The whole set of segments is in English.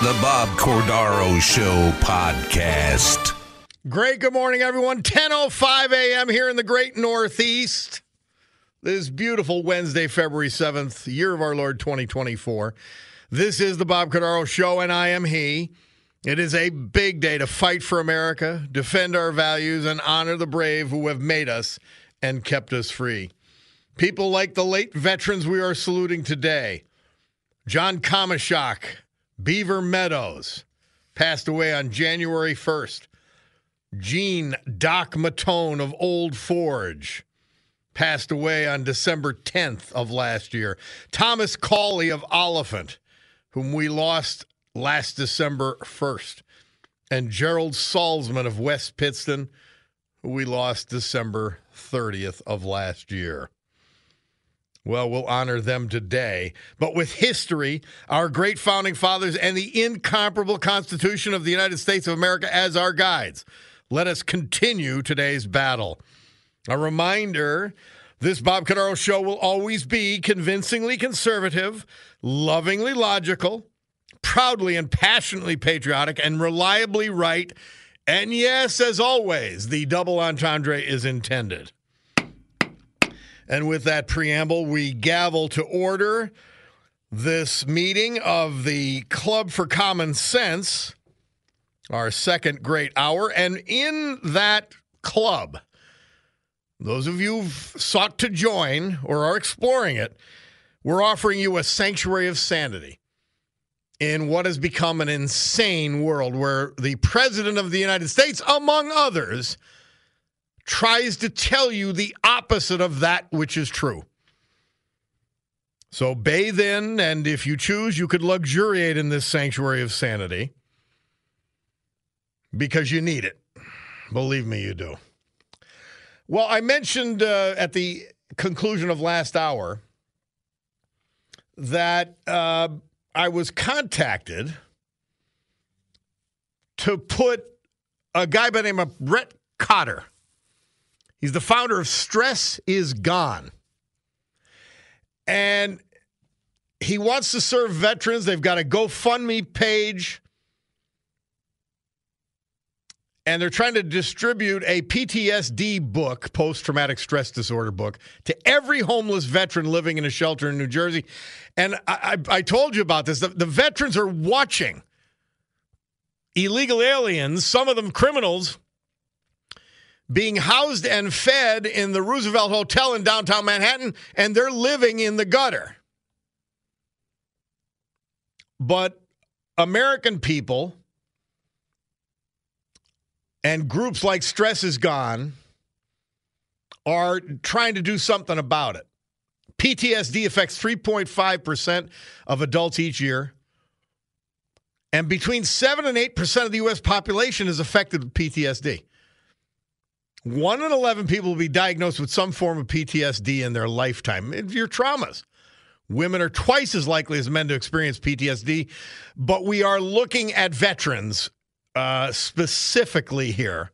The Bob Cordaro Show podcast. Great. Good morning, everyone. 10.05 a.m. here in the great Northeast. This beautiful Wednesday, February 7th, year of our Lord 2024. This is the Bob Cordaro Show, and I am he. It is a big day to fight for America, defend our values, and honor the brave who have made us and kept us free. People like the late veterans we are saluting today John Kamashak, Beaver Meadows, passed away on January 1st. Gene Doc Matone of Old Forge passed away on December 10th of last year. Thomas Cawley of Olyphant, whom we lost last December 1st. And Gerald Salzman of West Pittston, who we lost December 30th of last year. Well, we'll honor them today. But with history, our great founding fathers, and the incomparable Constitution of the United States of America as our guides, let us continue today's battle. A reminder this Bob Cordaro show will always be convincingly conservative, lovingly logical, proudly and passionately patriotic, and reliably right. And yes, as always, the double entendre is intended. And with that preamble, we gavel to order this meeting of the Club for Common Sense, our second great hour. And in that club, those of you who've sought to join or are exploring it, we're offering you a sanctuary of sanity in what has become an insane world where the President of the United States, among others, tries to tell you the opposite of that which is true. So bathe in, and if you choose, you could luxuriate in this sanctuary of sanity because you need it. Believe me, you do. Well, I mentioned uh, at the conclusion of last hour that uh, I was contacted to put a guy by the name of Brett Cotter He's the founder of Stress is Gone. And he wants to serve veterans. They've got a GoFundMe page. And they're trying to distribute a PTSD book, post traumatic stress disorder book, to every homeless veteran living in a shelter in New Jersey. And I, I, I told you about this. The, the veterans are watching illegal aliens, some of them criminals, being housed and fed in the Roosevelt Hotel in downtown Manhattan, and they're living in the gutter. But American people and groups like Stress is Gone are trying to do something about it. PTSD affects 3.5% of adults each year. And between 7 and 8% of the U.S. population is affected with PTSD. One in 11 people will be diagnosed with some form of PTSD in their lifetime. Your traumas. Women are twice as likely as men to experience PTSD, but we are looking at veterans uh, specifically here.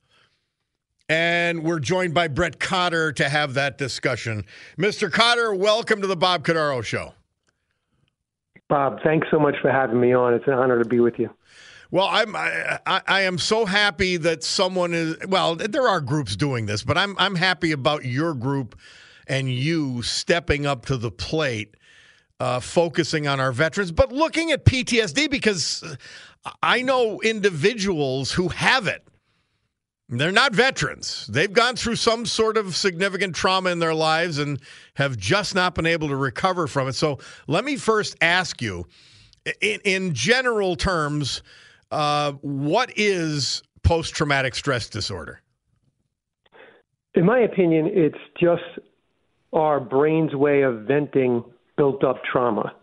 And we're joined by Brett Cotter to have that discussion. Mr. Cotter, welcome to the Bob Cordaro Show. Bob, thanks so much for having me on. It's an honor to be with you. Well, I'm I, I, am so happy that someone is well. There are groups doing this, but I'm I'm happy about your group and you stepping up to the plate, uh, focusing on our veterans, but looking at PTSD because I know individuals who have it. They're not veterans. They've gone through some sort of significant trauma in their lives and have just not been able to recover from it. So let me first ask you, in, in general terms uh, what is post traumatic stress disorder? In my opinion, it's just our brain's way of venting built up trauma.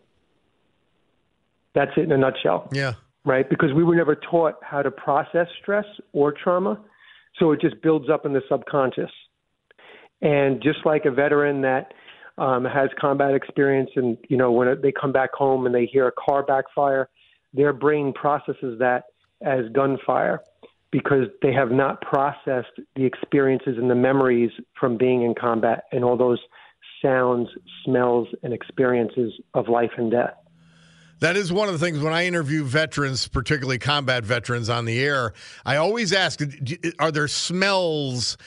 That's it in a nutshell. Yeah. right? Because we were never taught how to process stress or trauma. So it just builds up in the subconscious. And just like a veteran that um, has combat experience, and you know when they come back home and they hear a car backfire, their brain processes that as gunfire because they have not processed the experiences and the memories from being in combat and all those sounds, smells, and experiences of life and death. That is one of the things when I interview veterans, particularly combat veterans on the air, I always ask are there smells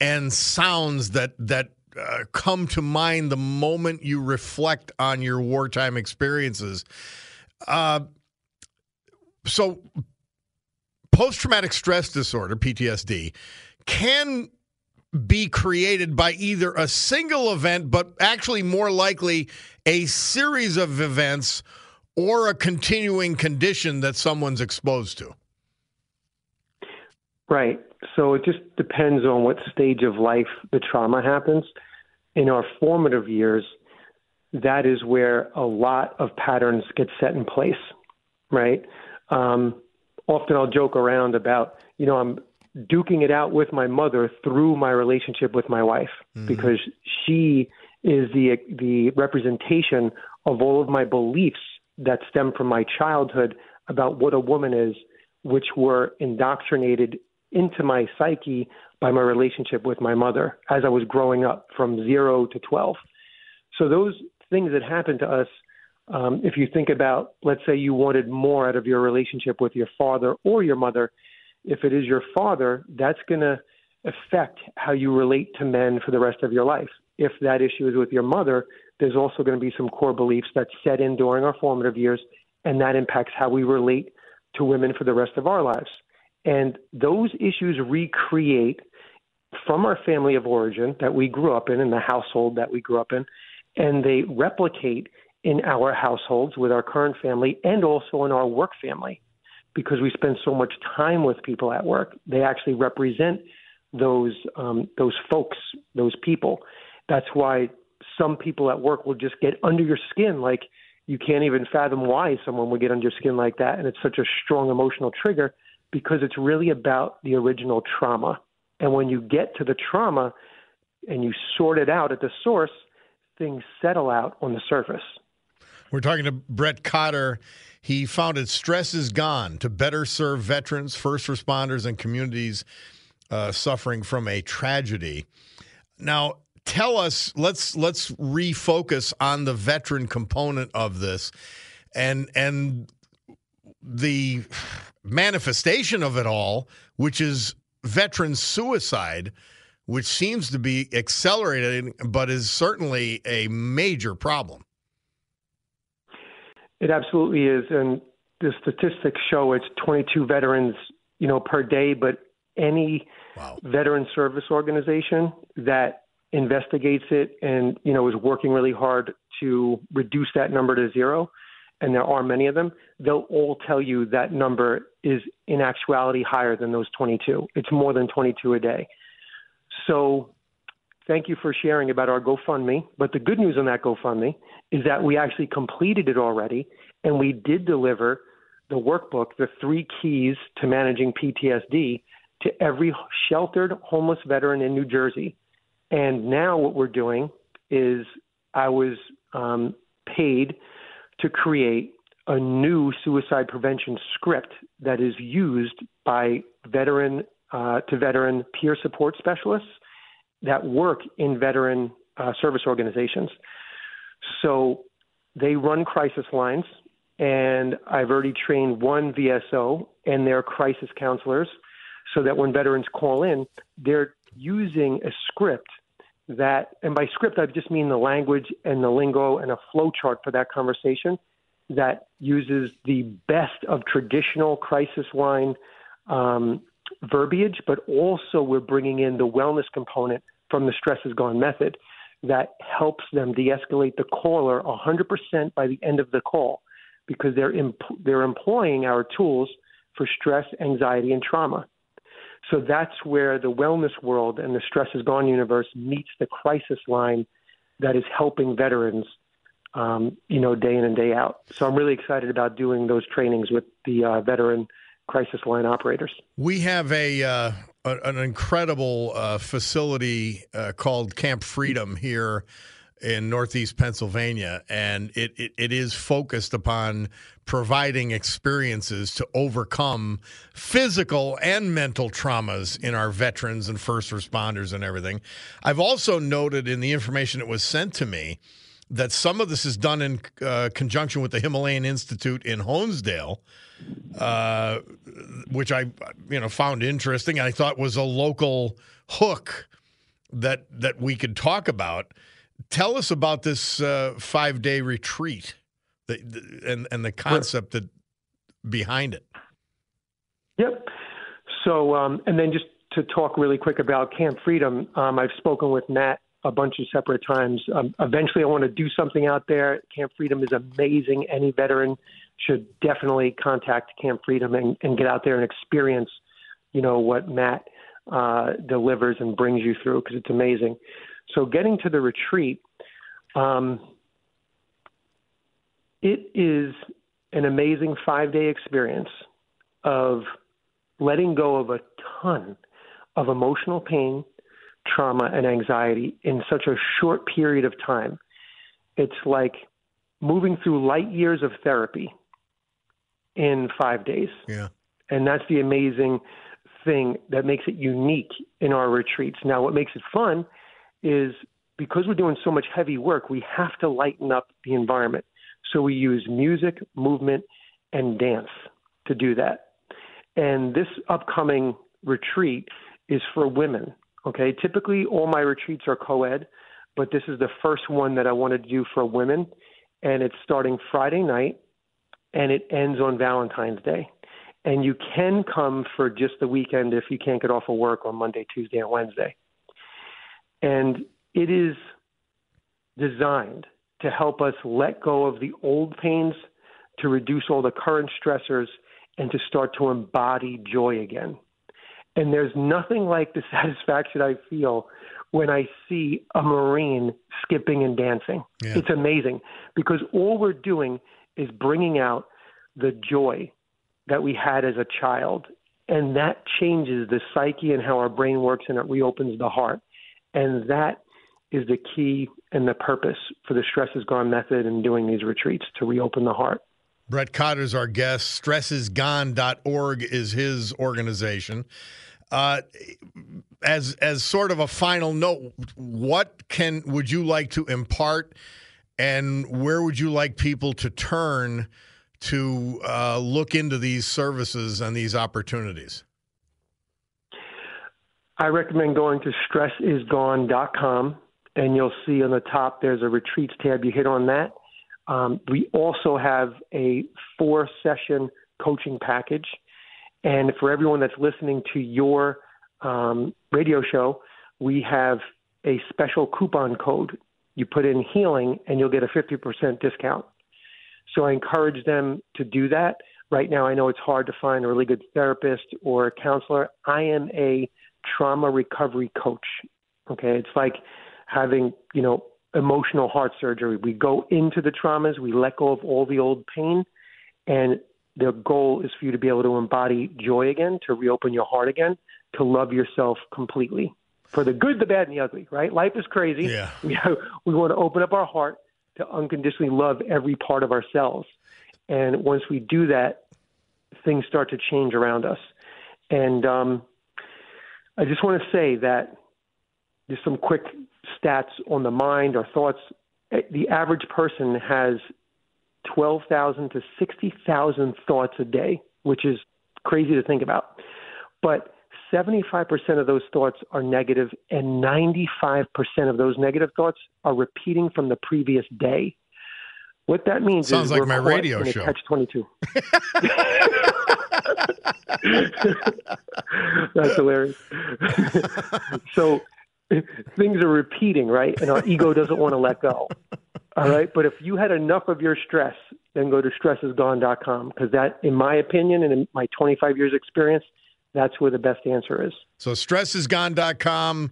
and sounds that that uh, come to mind the moment you reflect on your wartime experiences? Uh, so post traumatic stress disorder, PTSD, can be created by either a single event, but actually more likely a series of events or a continuing condition that someone's exposed to. Right. So it just depends on what stage of life the trauma happens. In our formative years, that is where a lot of patterns get set in place, right? Um, often I'll joke around about, you know, I'm duking it out with my mother through my relationship with my wife mm-hmm. because she is the the representation of all of my beliefs that stem from my childhood about what a woman is, which were indoctrinated into my psyche by my relationship with my mother as I was growing up from zero to 12. So those things that happened to us um, if you think about, let's say you wanted more out of your relationship with your father or your mother, if it is your father, that's going to affect how you relate to men for the rest of your life. If that issue is with your mother, there's also going to be some core beliefs that set in during our formative years, and that impacts how we relate to women for the rest of our lives. And those issues recreate from our family of origin that we grew up in, in the household that we grew up in, and they replicate in our households with our current family and also in our work family because we spend so much time with people at work. They actually represent those um, those folks, those people. That's why some people at work will just get under your skin. Like you can't even fathom why someone would get under your skin like that, and it's such a strong emotional trigger because it's really about the original trauma. And when you get to the trauma and you sort it out at the source, things settle out on the surface. We're talking to Brett Cotter. He founded Stress is Gone to better serve veterans, first responders, and communities uh, suffering from a tragedy. Now, tell us. Let's let's refocus on the veteran component of this, and and the manifestation of it all, which is veteran suicide, which seems to be accelerating, but is certainly a major problem. It absolutely is, and the statistics show it's 22 veterans, you know, per day. But any wow. veteran service organization that investigates it and you know is working really hard to reduce that number to zero, and there are many of them, they'll all tell you that number is in actuality higher than those 22. It's more than 22 a day. So thank you for sharing about our GoFundMe. But the good news on that GoFundMe is that we actually completed it already, and we did deliver the workbook, the three keys to managing PTSD, to every sheltered homeless veteran in New Jersey. And now what we're doing is I was um, paid to create a new suicide prevention script that is used by veteran uh, to veteran peer support specialists that work in veteran uh, service organizations. So they run crisis lines, and I've already trained one VSO and their crisis counselors so that when veterans call in, they're using a script that, and by script, I just mean the language and the lingo and a flow chart for that conversation that uses the best of traditional crisis line um, verbiage, but also we're bringing in the wellness component from the Stress is Gone method that helps them de-escalate the caller 100% by the end of the call because they're imp- they're employing our tools for stress, anxiety, and trauma. So that's where the wellness world and the Stress is Gone universe meets the crisis line that is helping veterans um, you know, day in and day out. So I'm really excited about doing those trainings with the uh, veteran crisis line operators. We have a, uh, an incredible uh, facility uh, called Camp Freedom here in Northeast Pennsylvania, and it, it, it is focused upon providing experiences to overcome physical and mental traumas in our veterans and first responders and everything. I've also noted in the information that was sent to me that some of this is done in uh, conjunction with the Himalayan Institute in Honesdale, uh, which I you know found interesting. I thought was a local hook that that we could talk about. Tell us about this uh, five day retreat the, the, and and the concept that behind it. Yep. So um, and then just to talk really quick about Camp Freedom, um, I've spoken with Matt a bunch of separate times. Um, eventually, I want to do something out there. Camp Freedom is amazing. Any veteran should definitely contact Camp Freedom and, and get out there and experience, you know, what Matt uh, delivers and brings you through because it's amazing. So, getting to the retreat, um, it is an amazing five day experience of letting go of a ton of emotional pain trauma and anxiety in such a short period of time. It's like moving through light years of therapy in five days. Yeah. And that's the amazing thing that makes it unique in our retreats. Now, what makes it fun is because we're doing so much heavy work, we have to lighten up the environment. So we use music, movement, and dance to do that. And this upcoming retreat is for women Okay, typically all my retreats are co ed, but this is the first one that I wanted to do for women. And it's starting Friday night and it ends on Valentine's Day. And you can come for just the weekend if you can't get off of work on Monday, Tuesday, and Wednesday. And it is designed to help us let go of the old pains, to reduce all the current stressors, and to start to embody joy again. And there's nothing like the satisfaction I feel when I see a Marine skipping and dancing. Yeah. It's amazing because all we're doing is bringing out the joy that we had as a child. And that changes the psyche and how our brain works and it reopens the heart. And that is the key and the purpose for the Stress is Gone method and doing these retreats to reopen the heart. Brett Cotter's our guest. Stressisgone.org is his organization. Uh, as as sort of a final note, what can would you like to impart, and where would you like people to turn to uh, look into these services and these opportunities? I recommend going to stressisgone.com, and you'll see on the top there's a retreats tab. You hit on that. Um, we also have a four session coaching package and for everyone that's listening to your um, radio show, we have a special coupon code. You put in healing and you'll get a 50% discount. So I encourage them to do that. Right now, I know it's hard to find a really good therapist or a counselor. I am a trauma recovery coach. Okay. It's like having, you know, emotional heart surgery. We go into the traumas, we let go of all the old pain, and the goal is for you to be able to embody joy again, to reopen your heart again, to love yourself completely for the good, the bad, and the ugly, right? Life is crazy. Yeah. We, have, we want to open up our heart to unconditionally love every part of ourselves. And once we do that, things start to change around us. And um, I just want to say that just some quick stats on the mind or thoughts. Eh, the average person has 12,000 to 60,000 thoughts a day, which is crazy to think about. But 75% of those thoughts are negative, and 95% of those negative thoughts are repeating from the previous day. What that means is sounds like my radio show. Catch 22. That's hilarious. so things are repeating, right? And our ego doesn't want to let go. All right. But if you had enough of your stress, then go to stressisgone.com because that, in my opinion and in my 25 years experience, that's where the best answer is. So stressisgone.com.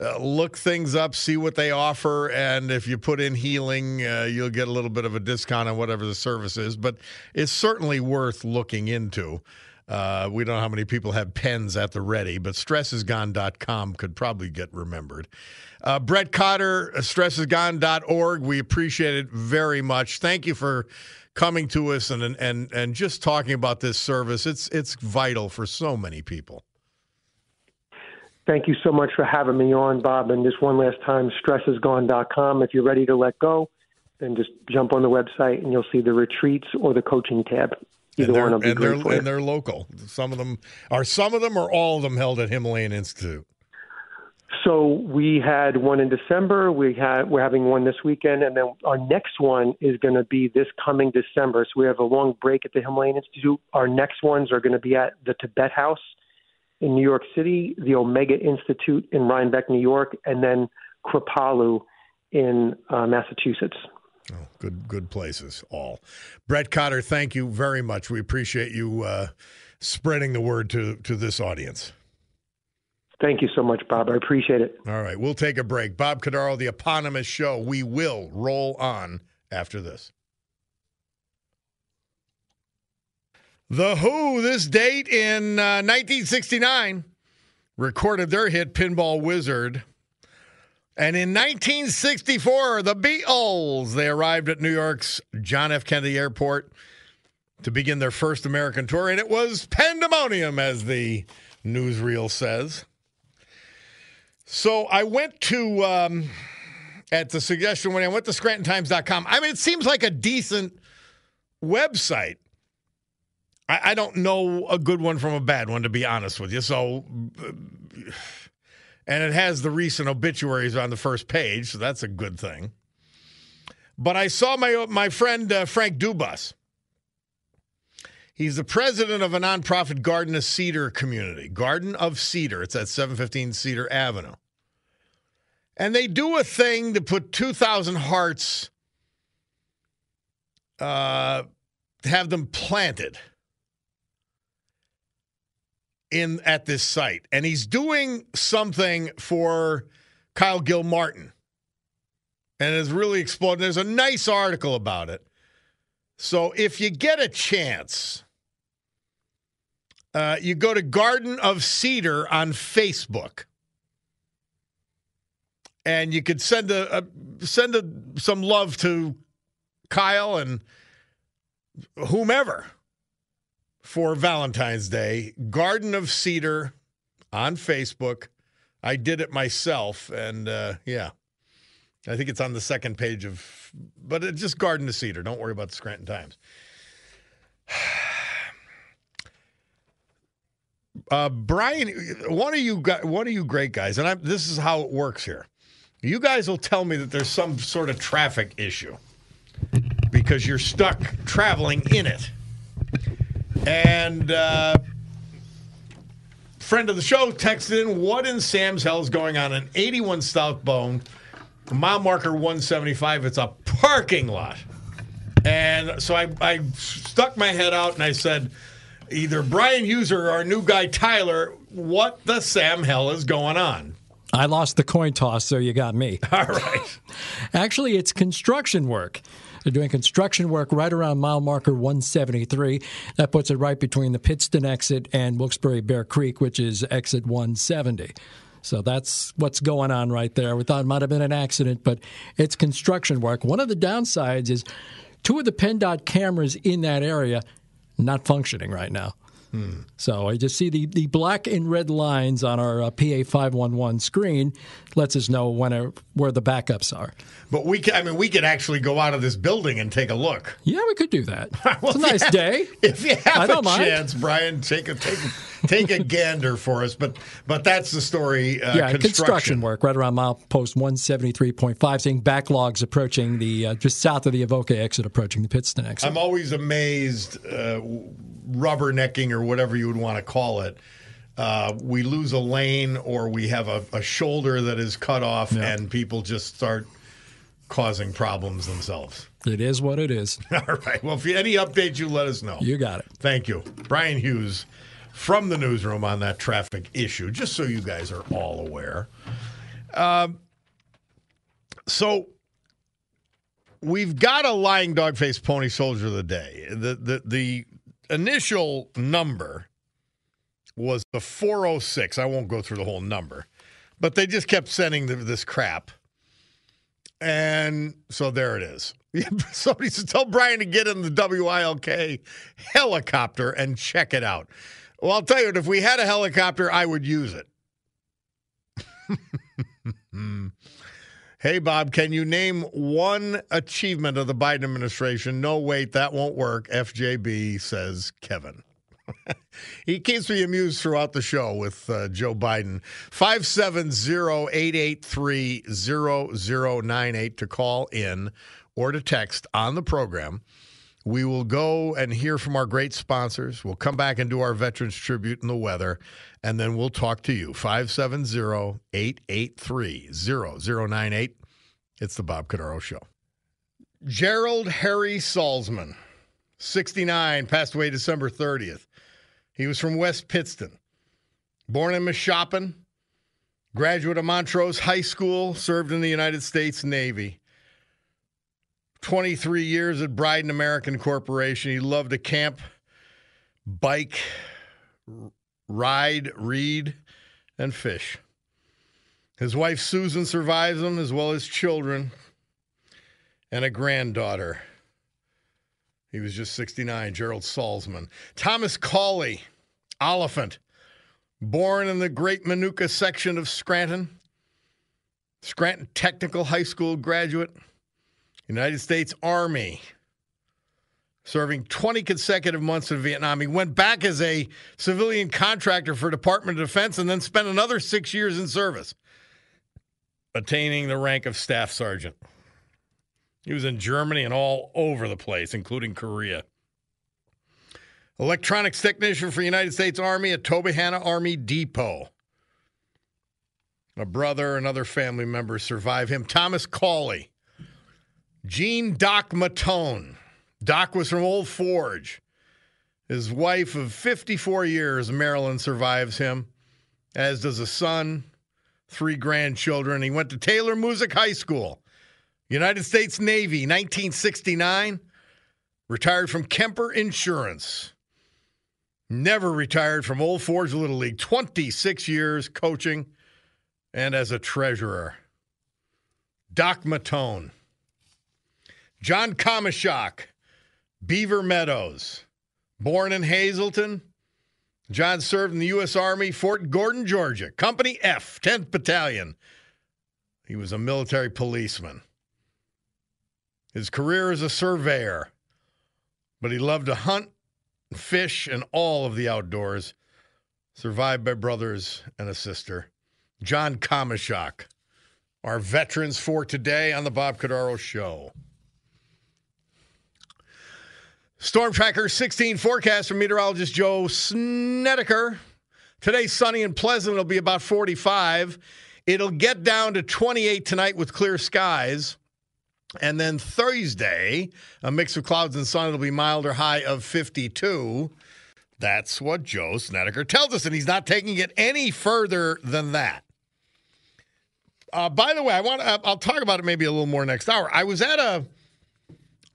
uh, look things up, see what they offer, and if you put in healing, uh, you'll get a little bit of a discount on whatever the service is. But it's certainly worth looking into. Uh, we don't know how many people have pens at the ready, but stressisgone.com could probably get remembered. Uh, Brett Cotter, stressisgone.org. We appreciate it very much. Thank you for coming to us and and and just talking about this service. It's it's vital for so many people. Thank you so much for having me on, Bob. And just one last time, stressisgone.com. If you're ready to let go, then just jump on the website and you'll see the retreats or the coaching tab. Either and one will be and they're, and they're local. Some of them are some of them or all of them held at Himalayan Institute. So we had one in December. We had we're having one this weekend, and then our next one is going to be this coming December. So we have a long break at the Himalayan Institute. Our next ones are going to be at the Tibet House in New York City, the Omega Institute in Rhinebeck, New York, and then Kripalu in uh, Massachusetts. Oh, good, good places all. Brett Cotter, thank you very much. We appreciate you uh, spreading the word to to this audience. Thank you so much, Bob. I appreciate it. All right, we'll take a break. Bob Cordaro, the eponymous show. We will roll on after this. The Who, this date in uh, 1969, recorded their hit Pinball Wizard. And in 1964, the Beatles, they arrived at New York's John F. Kennedy Airport to begin their first American tour. And it was pandemonium, as the newsreel says. So I went to, um, at the suggestion when I went to ScrantonTimes.com. I mean, it seems like a decent website. I, I don't know a good one from a bad one, to be honest with you. So, and it has the recent obituaries on the first page, so that's a good thing. But I saw my my friend uh, Frank Dubas. He's the president of a nonprofit Garden of Cedar community, Garden of Cedar. It's at 715 Cedar Avenue. And they do a thing to put 2,000 hearts, uh, have them planted in at this site, and he's doing something for Kyle Gilmartin, and it's really exploded. There's a nice article about it. So if you get a chance, uh, you go to Garden of Cedar on Facebook, and you could send a, a send a, some love to Kyle and whomever for Valentine's Day. Garden of Cedar on Facebook. I did it myself, and uh, yeah, I think it's on the second page of, but it's just Garden of Cedar. Don't worry about the Scranton Times. Uh, Brian, one of you, one of you great guys, and I'm, this is how it works here. You guys will tell me that there's some sort of traffic issue because you're stuck traveling in it. And uh, friend of the show texted in, "What in Sam's hell is going on in 81 Southbone, mile marker 175? It's a parking lot." And so I, I stuck my head out and I said, "Either Brian Hughes or our new guy Tyler, what the Sam hell is going on?" I lost the coin toss, so you got me. All right. Actually, it's construction work. They're doing construction work right around mile marker 173. That puts it right between the Pittston exit and Wilkes-Barre Bear Creek, which is exit 170. So that's what's going on right there. We thought it might have been an accident, but it's construction work. One of the downsides is two of the PennDOT cameras in that area not functioning right now. Hmm. So I just see the, the black and red lines on our uh, PA five one one screen lets us know when a, where the backups are. But we, can, I mean, we could actually go out of this building and take a look. Yeah, we could do that. well, it's a nice have, day. If you have a chance, Brian, take a take take a gander for us. But but that's the story. Uh, yeah, construction. construction. work right around mile post one seventy three point five, seeing backlogs approaching the uh, just south of the Avoca exit, approaching the Pittston exit. I'm always amazed. Uh, rubbernecking or whatever you would want to call it. Uh, we lose a lane or we have a, a shoulder that is cut off yeah. and people just start causing problems themselves. It is what it is. All right. Well, if you, any updates, you let us know. You got it. Thank you. Brian Hughes from the newsroom on that traffic issue, just so you guys are all aware. Um, so we've got a lying dog faced pony soldier of the day. The, the, the initial number was the 406. I won't go through the whole number, but they just kept sending this crap. And so there it is. Somebody said, tell Brian to get in the WILK helicopter and check it out. Well, I'll tell you if we had a helicopter, I would use it. hey, Bob, can you name one achievement of the Biden administration? No, wait, that won't work. FJB says Kevin. he keeps me amused throughout the show with uh, Joe Biden. 570-883-0098 to call in or to text on the program. We will go and hear from our great sponsors. We'll come back and do our Veterans Tribute in the weather, and then we'll talk to you. 570 883 0098. It's the Bob Cordaro Show. Gerald Harry Salzman, 69, passed away December 30th. He was from West Pittston. Born in Meshoppen, graduate of Montrose High School, served in the United States Navy. 23 years at Bridon American Corporation. He loved to camp, bike, ride, read, and fish. His wife Susan survives him, as well as children and a granddaughter. He was just 69, Gerald Salzman. Thomas Cawley, Olyphant, born in the Great Minooka section of Scranton, Scranton Technical High School graduate. United States Army, serving 20 consecutive months in Vietnam. He went back as a civilian contractor for Department of Defense and then spent another six years in service, attaining the rank of staff sergeant. He was in Germany and all over the place, including Korea. Electronics technician for United States Army at Tobyhanna Army Depot. A brother and other family members survive him. Thomas Cawley Gene Doc Matone. Doc was from Old Forge. His wife of 54 years, Marilyn, survives him, as does a son, three grandchildren. He went to Taylor Music High School, United States Navy, 1969. Retired from Kemper Insurance. Never retired from Old Forge Little League. 26 years coaching and as a treasurer. Doc Matone. John Kamishak, Beaver Meadows. Born in Hazleton, John served in the U.S. Army, Fort Gordon, Georgia, Company F, 10th Battalion. He was a military policeman. His career as a surveyor, but he loved to hunt, fish, and all of the outdoors. Survived by brothers and a sister. John Kamishak, our veterans for today on the Bob Cordaro Show. Storm Tracker 16 forecast from meteorologist Joe Snedeker. Today, sunny and pleasant. It'll be about 45. It'll get down to 28 tonight with clear skies. And then Thursday, a mix of clouds and sun. It'll be milder high of 52. That's what Joe Snedeker tells us, and he's not taking it any further than that. Uh, by the way, I want I'll talk about it maybe a little more next hour. I was at a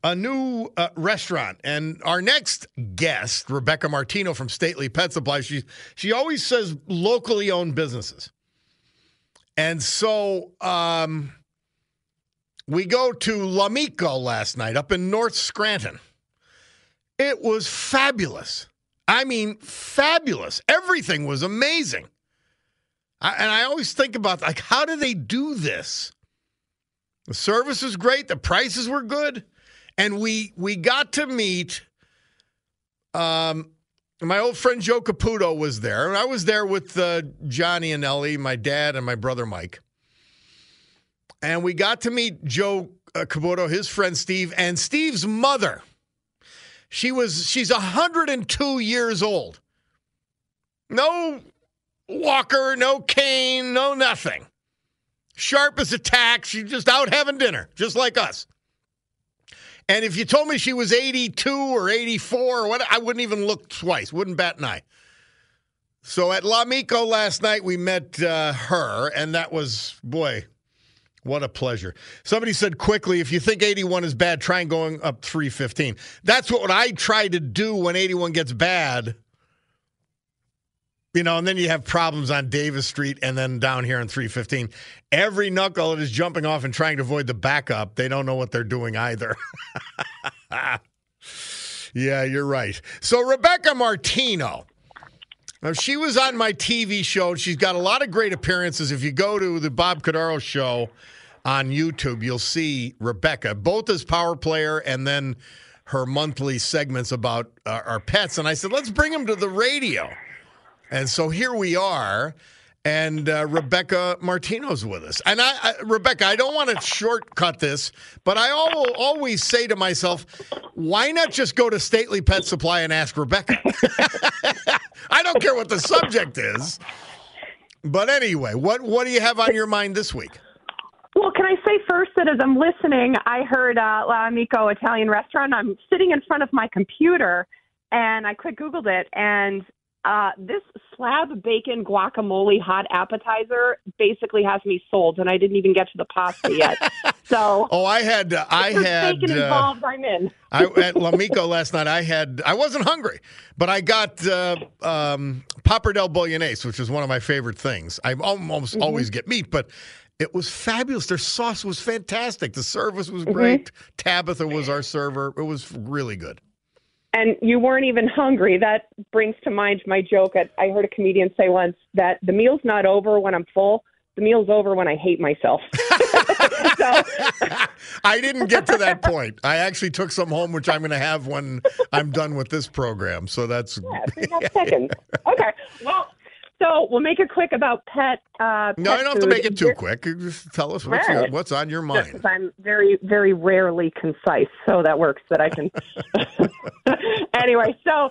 a new uh, restaurant. And our next guest, Rebecca Martino from Stately Pet Supply, she she always says locally owned businesses. And so um, we go to L'Amico last night up in North Scranton. It was fabulous. I mean, fabulous. Everything was amazing. I, and I always think about like, how do they do this? The service was great. The prices were good and we we got to meet. Um, my old friend Joe Caputo was there, and I was there with uh, Johnny and Ellie, my dad, and my brother Mike. And we got to meet Joe uh, Caputo, his friend Steve, and Steve's mother. She was she's 102 years old. No walker, no cane, no nothing. Sharp as a tack. She's just out having dinner, just like us. And if you told me she was 82 or 84 or what, I wouldn't even look twice, wouldn't bat an eye. So at Lamico last night, we met uh, her, and that was, boy, what a pleasure. Somebody said quickly, if you think 81 is bad, try going up 315. That's what I try to do when 81 gets bad. You know, and then you have problems on Davis Street and then down here on 315. Every knuckle is jumping off and trying to avoid the backup, they don't know what they're doing either. yeah, you're right. So, Rebecca Martino. Now, she was on my TV show. She's got a lot of great appearances. If you go to the Bob Cordaro show on YouTube, you'll see Rebecca, both as power player and then her monthly segments about uh, our pets. And I said, let's bring them to the radio. And so here we are, and uh, Rebecca Martino's with us. And I, I, Rebecca, I don't want to shortcut this, but I al- always say to myself, why not just go to Stately Pet Supply and ask Rebecca? I don't care what the subject is. But anyway, what what do you have on your mind this week? Well, can I say first that as I'm listening, I heard uh, La Amico Italian restaurant. I'm sitting in front of my computer, and I quick Googled it, and uh, this slab bacon guacamole hot appetizer basically has me sold, and I didn't even get to the pasta yet. So, oh, I had, uh, I had bacon uh, involved. I'm in. I, at Lamico last night, I had, I wasn't hungry, but I got uh, um, pappardelle bolognese, which is one of my favorite things. I almost mm-hmm. always get meat, but it was fabulous. Their sauce was fantastic. The service was great. Mm-hmm. Tabitha was our server. It was really good and you weren't even hungry. That brings to mind my joke. At, I heard a comedian say once that the meal's not over when I'm full. The meal's over when I hate myself. so. I didn't get to that point. I actually took some home, which I'm going to have when I'm done with this program. So that's yeah, seconds. Okay. Well, so we'll make it quick about pet. Uh, no, pet you don't have to make it too quick. Just tell us what's, your, what's on your mind. I'm very, very rarely concise, so that works. That I can. anyway, so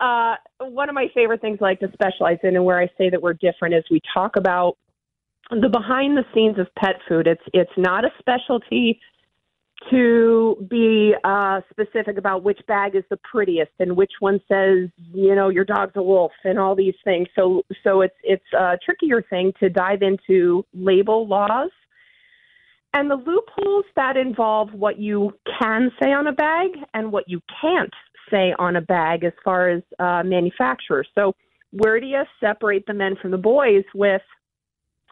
uh, one of my favorite things I like to specialize in, and where I say that we're different, is we talk about the behind the scenes of pet food. It's it's not a specialty to be uh, specific about which bag is the prettiest and which one says you know your dog's a wolf and all these things. So so it's it's a trickier thing to dive into label laws and the loopholes that involve what you can say on a bag and what you can't say on a bag as far as uh, manufacturers. So where do you separate the men from the boys with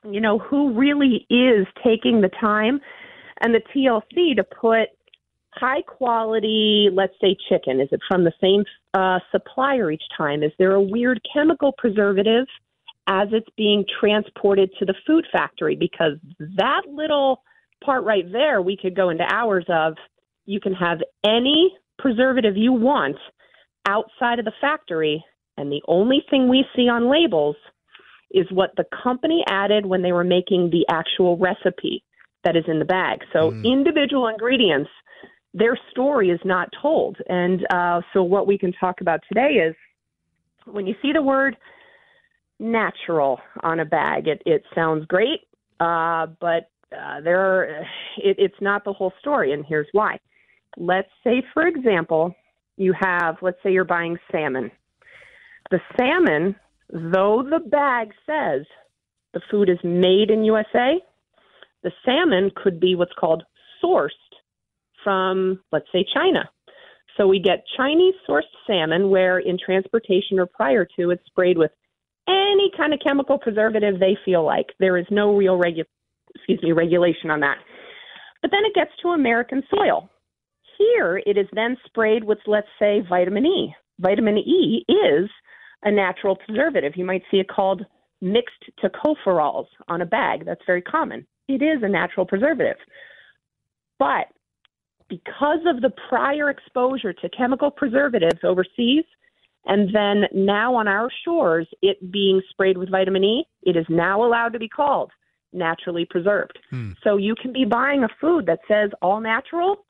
you know who really is taking the time and the TLC to put high quality, let's say chicken? Is it from the same uh, supplier each time? Is there a weird chemical preservative as it's being transported to the food factory? Because that little part right there, we could go into hours of. You can have any preservative you want outside of the factory, and the only thing we see on labels is what the company added when they were making the actual recipe that is in the bag. So mm. individual ingredients, their story is not told. And uh, so what we can talk about today is when you see the word natural on a bag, it, it sounds great, uh, but uh, there are, it, it's not the whole story. And here's why. Let's say, for example, you have, let's say you're buying salmon. The salmon, though the bag says the food is made in USA, the salmon could be what's called sourced from, let's say, China. So we get Chinese sourced salmon where in transportation or prior to it's sprayed with any kind of chemical preservative they feel like. There is no real regu- excuse me, regulation on that. But then it gets to American soil. Here it is then sprayed with let's say vitamin E. Vitamin E is a natural preservative. You might see it called mixed tocopherols on a bag. That's very common it is a natural preservative. But because of the prior exposure to chemical preservatives overseas, and then now on our shores, it being sprayed with vitamin E, it is now allowed to be called naturally preserved. Hmm. So you can be buying a food that says all natural,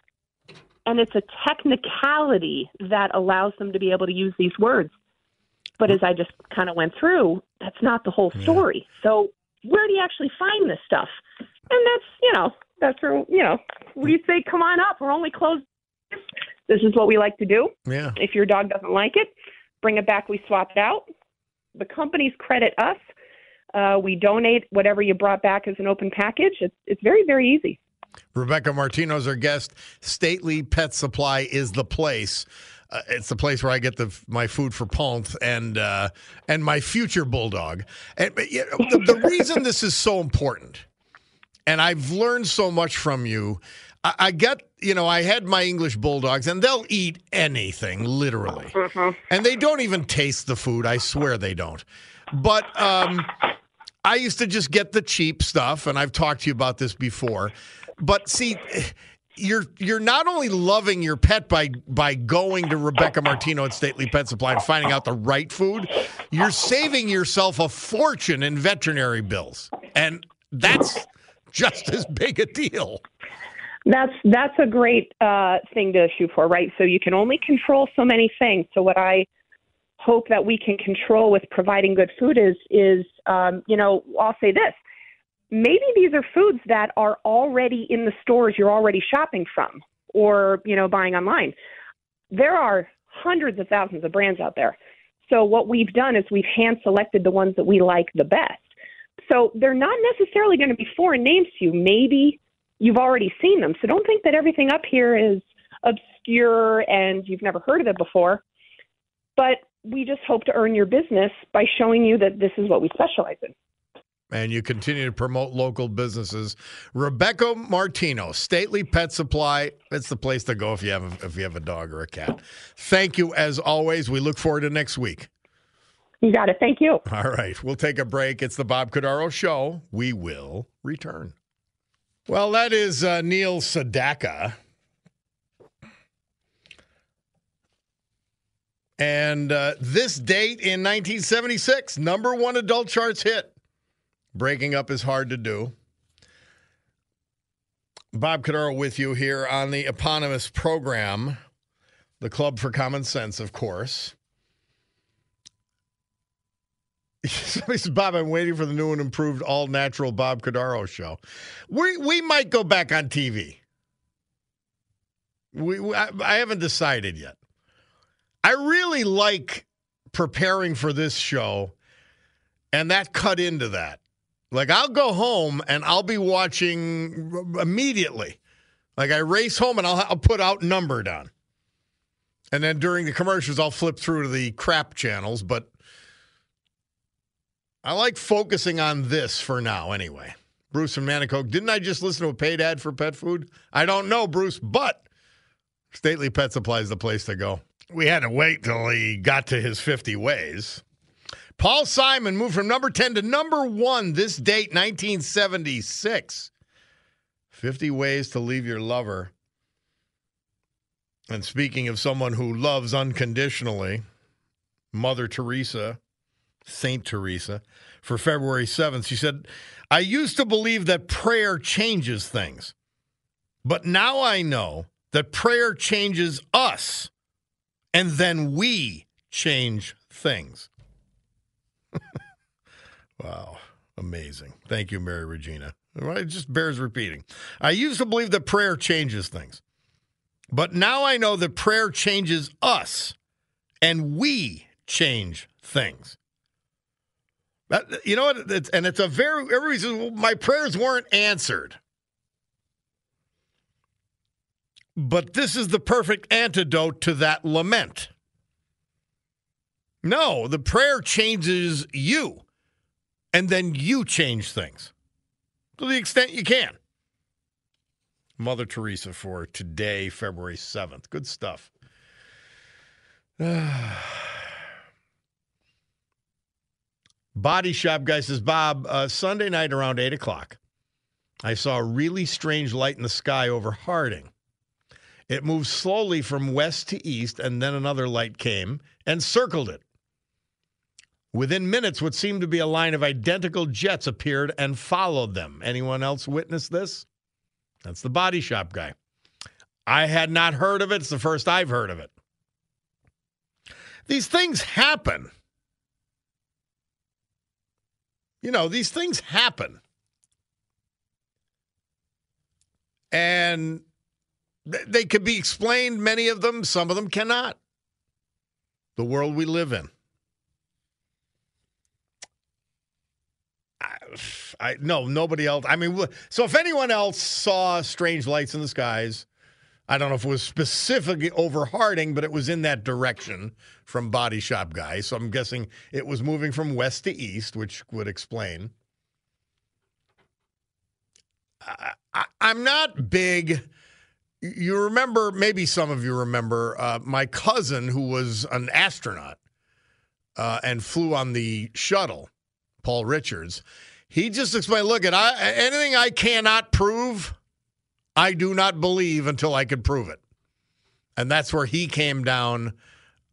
and it's a technicality that allows them to be able to use these words. But as I just kind of went through, that's not the whole story. Yeah. So where do you actually find this stuff? And that's, you know, that's where, you know, we say, come on up. We're only closed. This is what we like to do. Yeah. If your dog doesn't like it, bring it back. We swap it out. the companies credit us. Uh, we donate whatever you brought back as an open package. It's it's very very easy. Rebecca Martino's our guest. Stately Pet Supply is the place. Uh, it's the place where I get the my food for Ponth and uh, and my future bulldog. And you know, the, the reason this is so important, and I've learned so much from you. I, I get, you know, I had my English bulldogs, and they'll eat anything, literally, and they don't even taste the food. I swear they don't. But um, I used to just get the cheap stuff, and I've talked to you about this before. But see, you're you're not only loving your pet by by going to Rebecca Martino at Stately Pet Supply and finding out the right food, you're saving yourself a fortune in veterinary bills, and that's just as big a deal. That's that's a great uh, thing to shoot for, right? So you can only control so many things. So what I hope that we can control with providing good food is is um, you know I'll say this maybe these are foods that are already in the stores you're already shopping from or you know buying online. There are hundreds of thousands of brands out there. So what we've done is we've hand selected the ones that we like the best. So they're not necessarily going to be foreign names to you. Maybe you've already seen them. So don't think that everything up here is obscure and you've never heard of it before. But we just hope to earn your business by showing you that this is what we specialize in and you continue to promote local businesses. Rebecca Martino, Stately Pet Supply. It's the place to go if you have a, if you have a dog or a cat. Thank you as always. We look forward to next week. You got it. Thank you. All right, we'll take a break. It's the Bob Cordaro Show. We will return. Well, that is uh, Neil Sedaka. And uh, this date in 1976, number one adult charts hit. Breaking up is hard to do. Bob Cordaro with you here on the eponymous program, the Club for Common Sense, of course. Somebody says, Bob, I'm waiting for the new and improved all natural Bob Cordaro show. We we might go back on TV. We, we I, I haven't decided yet. I really like preparing for this show, and that cut into that. Like I'll go home and I'll be watching immediately. Like I race home and I'll, I'll put outnumbered on. And then during the commercials, I'll flip through to the crap channels. But I like focusing on this for now anyway. Bruce from Nanticoke. Didn't I just listen to a paid ad for pet food? I don't know, Bruce, but Stately Pet Supply is the place to go. We had to wait till he got to his 50 ways. Paul Simon moved from number 10 to number one this date, 1976. 50 Ways to Leave Your Lover. And speaking of someone who loves unconditionally, Mother Teresa, Saint Teresa, for February 7th, she said, I used to believe that prayer changes things, but now I know that prayer changes us, and then we change things. wow. Amazing. Thank you, Mary Regina. It just bears repeating. I used to believe that prayer changes things, but now I know that prayer changes us and we change things. That, you know what? It's, and it's a very, everybody says, well, my prayers weren't answered. But this is the perfect antidote to that lament. No, the prayer changes you, and then you change things to the extent you can. Mother Teresa for today, February 7th. Good stuff. Body Shop guy says, Bob, uh, Sunday night around 8 o'clock, I saw a really strange light in the sky over Harding. It moved slowly from west to east, and then another light came and circled it. Within minutes, what seemed to be a line of identical jets appeared and followed them. Anyone else witness this? That's the body shop guy. I had not heard of it. It's the first I've heard of it. These things happen. You know, these things happen. And they could be explained, many of them, some of them cannot. The world we live in. I no nobody else. I mean, so if anyone else saw strange lights in the skies, I don't know if it was specifically over Harding, but it was in that direction from Body Shop Guy. So I'm guessing it was moving from west to east, which would explain. I, I'm not big. You remember, maybe some of you remember, uh, my cousin who was an astronaut uh, and flew on the shuttle, Paul Richards. He just explained, look, at anything I cannot prove, I do not believe until I can prove it. And that's where he came down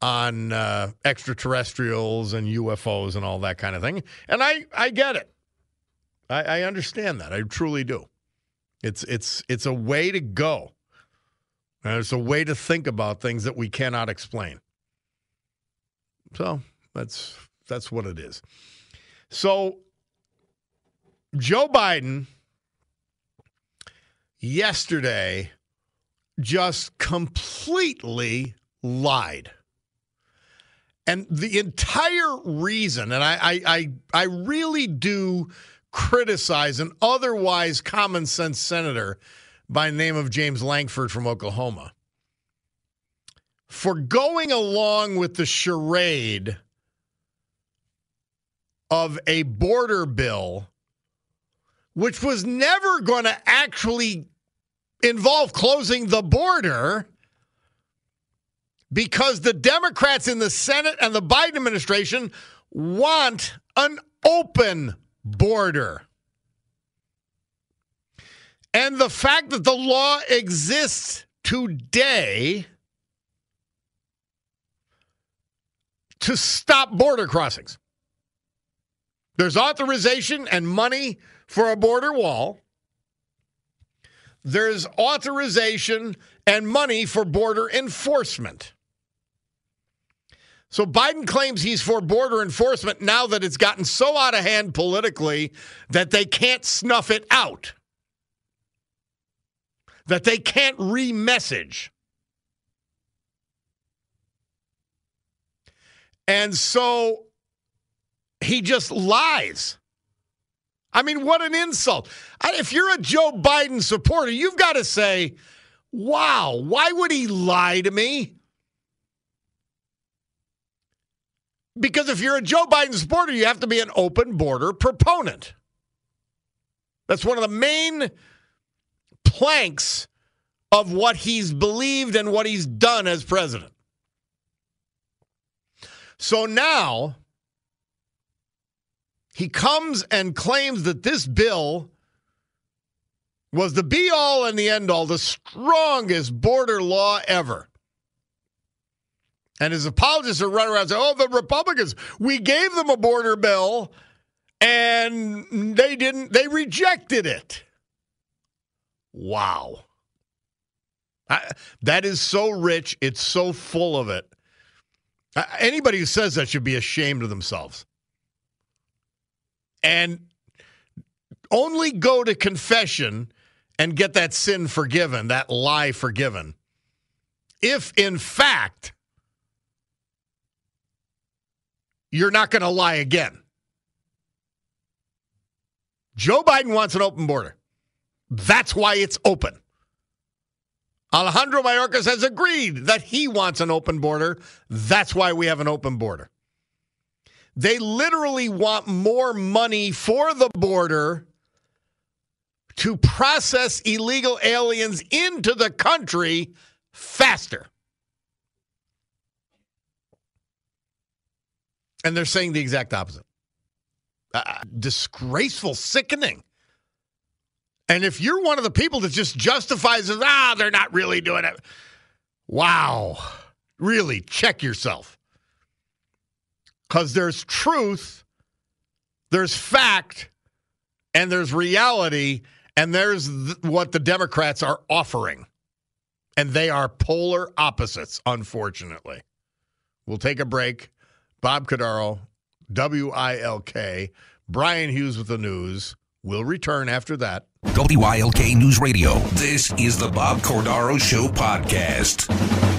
on uh, extraterrestrials and UFOs and all that kind of thing. And I, I get it. I, I understand that. I truly do. It's it's it's a way to go. And it's a way to think about things that we cannot explain. So that's that's what it is. So Joe Biden yesterday just completely lied. And the entire reason, and I, I, I, really do criticize an otherwise common sense senator by name of James Lankford from Oklahoma for going along with the charade of a border bill, which was never going to actually involve closing the border because the Democrats in the Senate and the Biden administration want an open border. And the fact that the law exists today to stop border crossings. There's authorization and money for a border wall. There's authorization and money for border enforcement. So Biden claims he's for border enforcement now that it's gotten so out of hand politically that they can't snuff it out, that they can't remessage. And so he just lies. I mean, what an insult. If you're a Joe Biden supporter, you've got to say, wow, why would he lie to me? Because if you're a Joe Biden supporter, you have to be an open border proponent. That's one of the main planks of what he's believed and what he's done as president. So now he comes and claims that this bill was the be all and the end all, the strongest border law ever. And his apologists are running around saying, oh, the Republicans, we gave them a border bill and they didn't, they rejected it. Wow. I, that is so rich. It's so full of it. Anybody who says that should be ashamed of themselves. And only go to confession and get that sin forgiven, that lie forgiven, if in fact you're not going to lie again. Joe Biden wants an open border. That's why it's open. Alejandro Mayorkas has agreed that he wants an open border. That's why we have an open border. They literally want more money for the border to process illegal aliens into the country faster. And they're saying the exact opposite. Uh, disgraceful, sickening. And if you're one of the people that just justifies ah, they're not really doing it. Wow. Really check yourself. Because there's truth, there's fact, and there's reality, and there's th- what the Democrats are offering. And they are polar opposites, unfortunately. We'll take a break. Bob Cordaro, W I L K, Brian Hughes with the news. We'll return after that. WILK News Radio. This is the Bob Cordaro Show podcast.